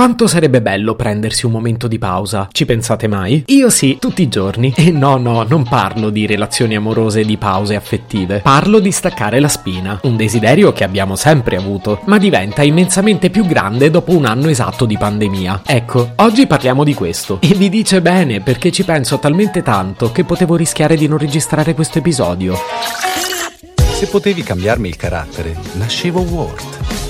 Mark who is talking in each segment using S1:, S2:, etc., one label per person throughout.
S1: Quanto sarebbe bello prendersi un momento di pausa? Ci pensate mai? Io sì, tutti i giorni. E no, no, non parlo di relazioni amorose e di pause affettive. Parlo di staccare la spina. Un desiderio che abbiamo sempre avuto, ma diventa immensamente più grande dopo un anno esatto di pandemia. Ecco, oggi parliamo di questo. E vi dice bene perché ci penso talmente tanto che potevo rischiare di non registrare questo episodio.
S2: Se potevi cambiarmi il carattere, nascevo Ward.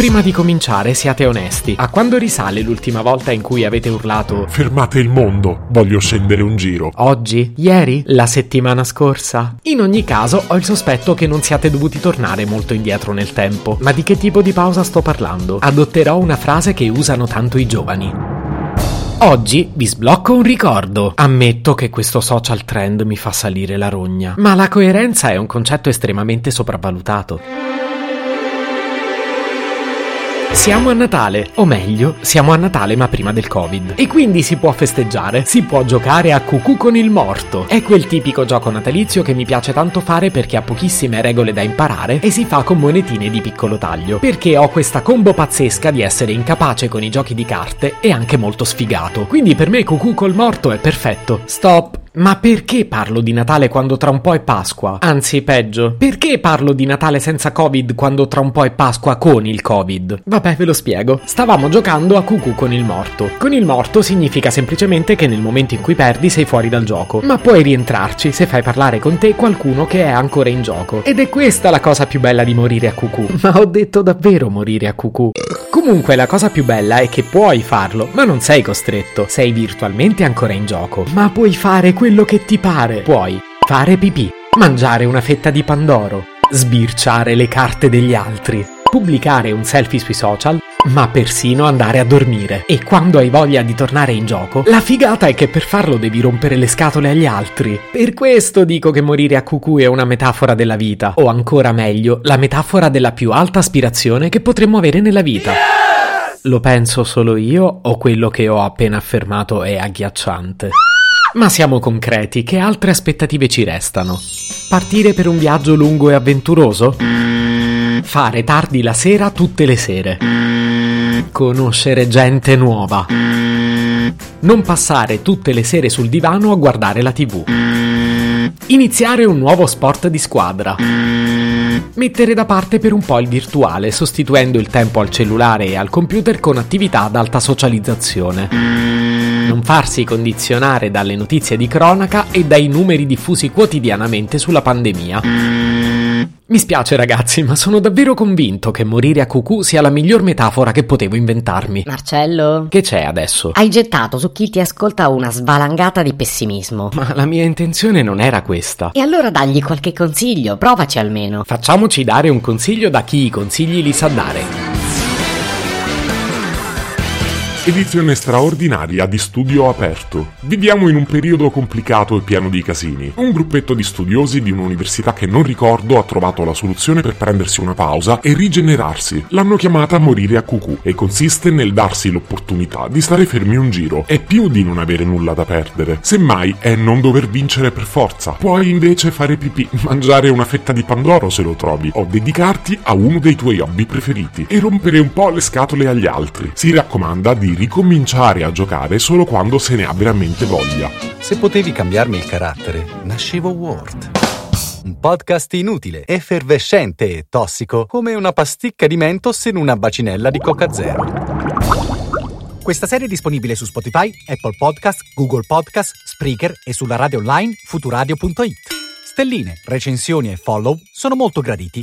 S1: Prima di cominciare, siate onesti. A quando risale l'ultima volta in cui avete urlato
S3: Fermate il mondo, voglio scendere un giro.
S1: Oggi? Ieri? La settimana scorsa? In ogni caso, ho il sospetto che non siate dovuti tornare molto indietro nel tempo. Ma di che tipo di pausa sto parlando? Adotterò una frase che usano tanto i giovani. Oggi vi sblocco un ricordo. Ammetto che questo social trend mi fa salire la rogna, ma la coerenza è un concetto estremamente sopravvalutato. Siamo a Natale, o meglio, siamo a Natale ma prima del Covid. E quindi si può festeggiare, si può giocare a cucù con il morto. È quel tipico gioco natalizio che mi piace tanto fare perché ha pochissime regole da imparare e si fa con monetine di piccolo taglio. Perché ho questa combo pazzesca di essere incapace con i giochi di carte e anche molto sfigato. Quindi per me cucù col morto è perfetto. Stop! Ma perché parlo di Natale quando tra un po' è Pasqua? Anzi, peggio, perché parlo di Natale senza Covid quando tra un po' è Pasqua con il Covid? Vabbè, ve lo spiego. Stavamo giocando a cucù con il morto. Con il morto significa semplicemente che nel momento in cui perdi sei fuori dal gioco, ma puoi rientrarci se fai parlare con te qualcuno che è ancora in gioco. Ed è questa la cosa più bella di morire a cucù. Ma ho detto davvero morire a cucù. Comunque la cosa più bella è che puoi farlo, ma non sei costretto. Sei virtualmente ancora in gioco, ma puoi fare quello che ti pare. Puoi fare pipì, mangiare una fetta di pandoro, sbirciare le carte degli altri, pubblicare un selfie sui social, ma persino andare a dormire. E quando hai voglia di tornare in gioco, la figata è che per farlo devi rompere le scatole agli altri. Per questo dico che morire a cucù è una metafora della vita, o ancora meglio, la metafora della più alta aspirazione che potremmo avere nella vita. Lo penso solo io o quello che ho appena affermato è agghiacciante? Ma siamo concreti, che altre aspettative ci restano? Partire per un viaggio lungo e avventuroso? Fare tardi la sera tutte le sere? Conoscere gente nuova? Non passare tutte le sere sul divano a guardare la tv? Iniziare un nuovo sport di squadra? Mettere da parte per un po' il virtuale, sostituendo il tempo al cellulare e al computer con attività ad alta socializzazione? Non farsi condizionare dalle notizie di cronaca e dai numeri diffusi quotidianamente sulla pandemia. Mi spiace ragazzi, ma sono davvero convinto che morire a cucù sia la miglior metafora che potevo inventarmi.
S4: Marcello?
S1: Che c'è adesso?
S4: Hai gettato su chi ti ascolta una svalangata di pessimismo.
S1: Ma la mia intenzione non era questa.
S4: E allora dagli qualche consiglio, provaci almeno.
S1: Facciamoci dare un consiglio da chi i consigli li sa dare.
S3: Edizione straordinaria di Studio Aperto. Viviamo in un periodo complicato e pieno di casini. Un gruppetto di studiosi di un'università che non ricordo ha trovato la soluzione per prendersi una pausa e rigenerarsi. L'hanno chiamata morire a cucù e consiste nel darsi l'opportunità di stare fermi un giro. È più di non avere nulla da perdere. Semmai è non dover vincere per forza. Puoi invece fare pipì, mangiare una fetta di pandoro se lo trovi, o dedicarti a uno dei tuoi hobby preferiti e rompere un po' le scatole agli altri. Si raccomanda di ricominciare a giocare solo quando se ne ha veramente voglia.
S2: Se potevi cambiarmi il carattere, nascevo Ward. Un podcast inutile, effervescente e tossico, come una pasticca di mentos in una bacinella di Coca Zero. Questa serie è disponibile su Spotify, Apple Podcast, Google Podcast, Spreaker e sulla radio online futuradio.it. Stelline, recensioni e follow sono molto graditi.